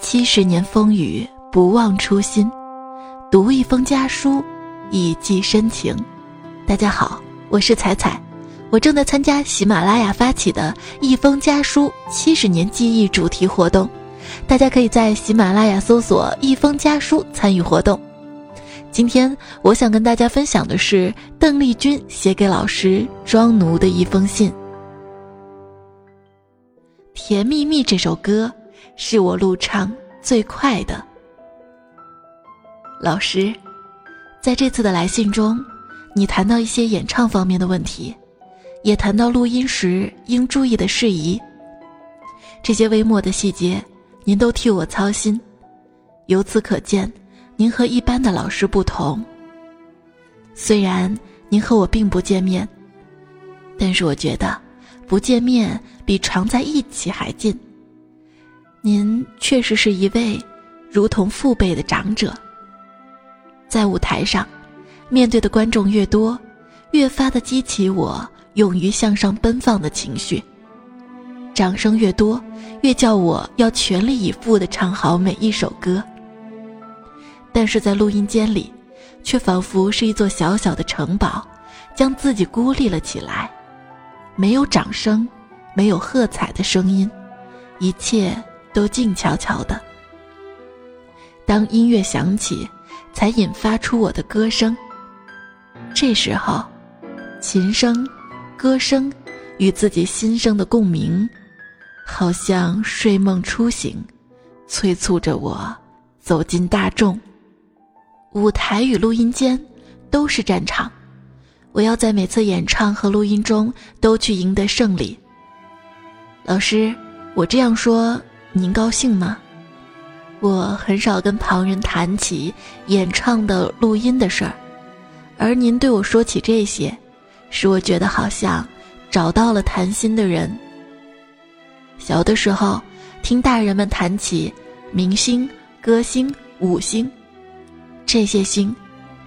七十年风雨不忘初心，读一封家书，以寄深情。大家好，我是彩彩，我正在参加喜马拉雅发起的一封家书七十年记忆主题活动，大家可以在喜马拉雅搜索“一封家书”参与活动。今天我想跟大家分享的是邓丽君写给老师庄奴的一封信。《甜蜜蜜》这首歌。是我路唱最快的。老师，在这次的来信中，你谈到一些演唱方面的问题，也谈到录音时应注意的事宜。这些微末的细节，您都替我操心。由此可见，您和一般的老师不同。虽然您和我并不见面，但是我觉得，不见面比常在一起还近。您确实是一位如同父辈的长者。在舞台上，面对的观众越多，越发的激起我勇于向上奔放的情绪。掌声越多，越叫我要全力以赴的唱好每一首歌。但是在录音间里，却仿佛是一座小小的城堡，将自己孤立了起来。没有掌声，没有喝彩的声音，一切。都静悄悄的。当音乐响起，才引发出我的歌声。这时候，琴声、歌声与自己心声的共鸣，好像睡梦初醒，催促着我走进大众。舞台与录音间都是战场，我要在每次演唱和录音中都去赢得胜利。老师，我这样说。您高兴吗？我很少跟旁人谈起演唱的录音的事儿，而您对我说起这些，使我觉得好像找到了谈心的人。小的时候，听大人们谈起明星、歌星、五星，这些星，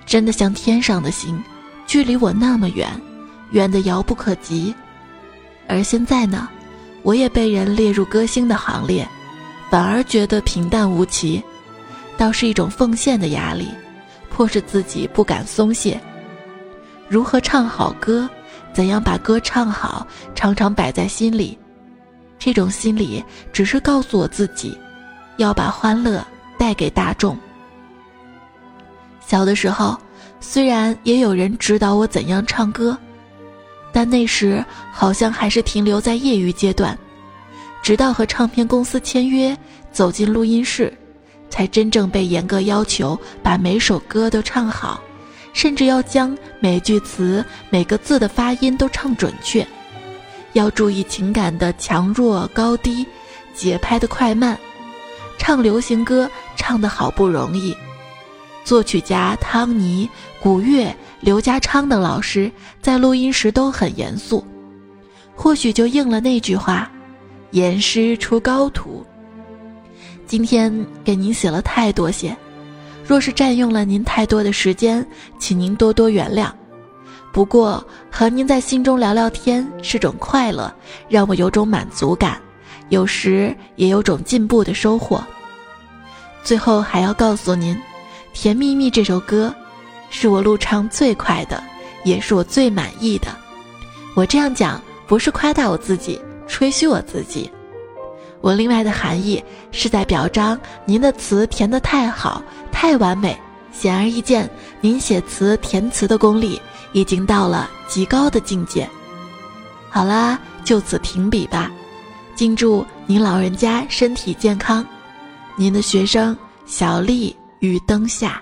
真的像天上的星，距离我那么远，远的遥不可及。而现在呢，我也被人列入歌星的行列。反而觉得平淡无奇，倒是一种奉献的压力，迫使自己不敢松懈。如何唱好歌，怎样把歌唱好，常常摆在心里。这种心理只是告诉我自己，要把欢乐带给大众。小的时候，虽然也有人指导我怎样唱歌，但那时好像还是停留在业余阶段。直到和唱片公司签约，走进录音室，才真正被严格要求把每首歌都唱好，甚至要将每句词、每个字的发音都唱准确，要注意情感的强弱高低、节拍的快慢。唱流行歌唱得好不容易，作曲家汤尼、古月、刘家昌等老师在录音时都很严肃，或许就应了那句话。严师出高徒。今天给您写了太多些，若是占用了您太多的时间，请您多多原谅。不过和您在心中聊聊天是种快乐，让我有种满足感，有时也有种进步的收获。最后还要告诉您，《甜蜜蜜》这首歌，是我录唱最快的，也是我最满意的。我这样讲不是夸大我自己。吹嘘我自己，我另外的含义是在表彰您的词填得太好，太完美。显而易见，您写词填词的功力已经到了极高的境界。好啦，就此停笔吧。敬祝您老人家身体健康。您的学生小丽与灯下。